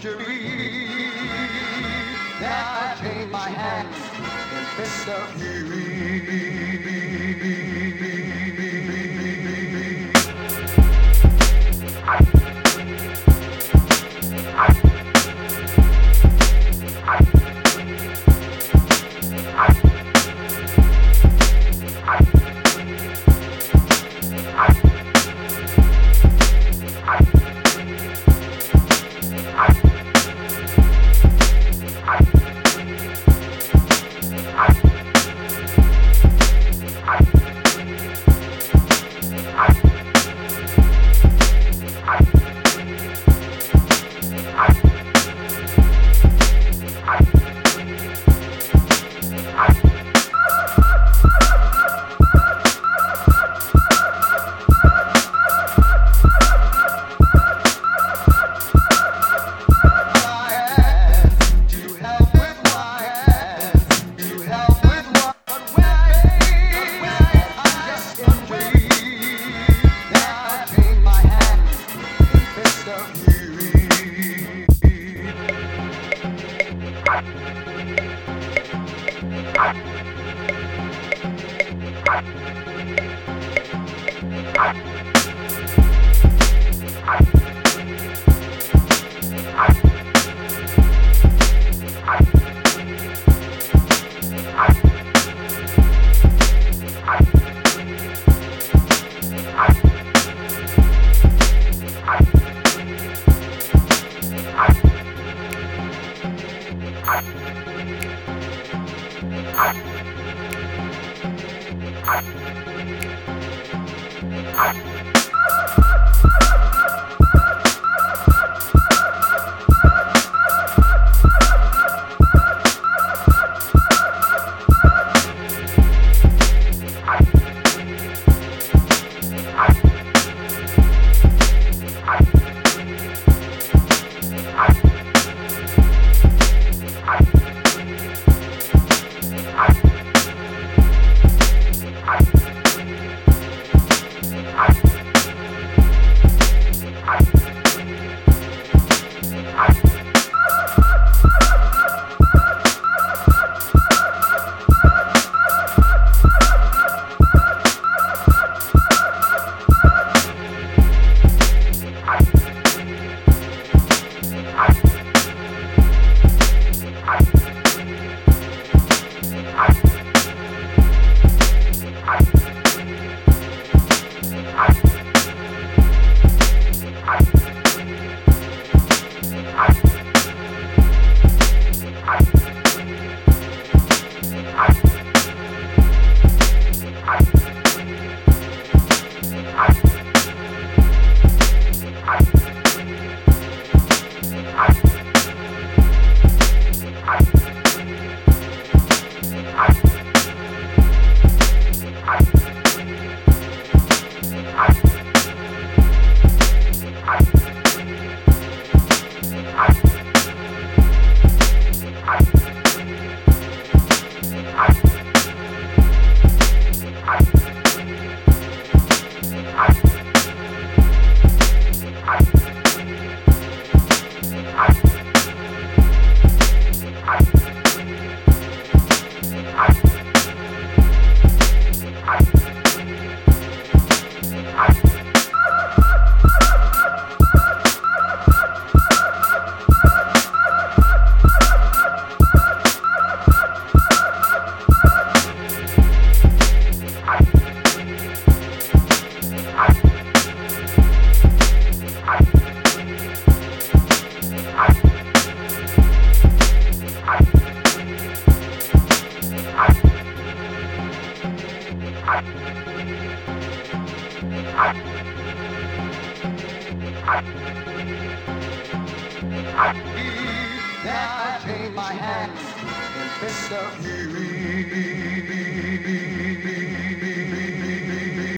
century. That I change my hand in fist of fury. Bye. Thank you. That I change my hand in fist of fury.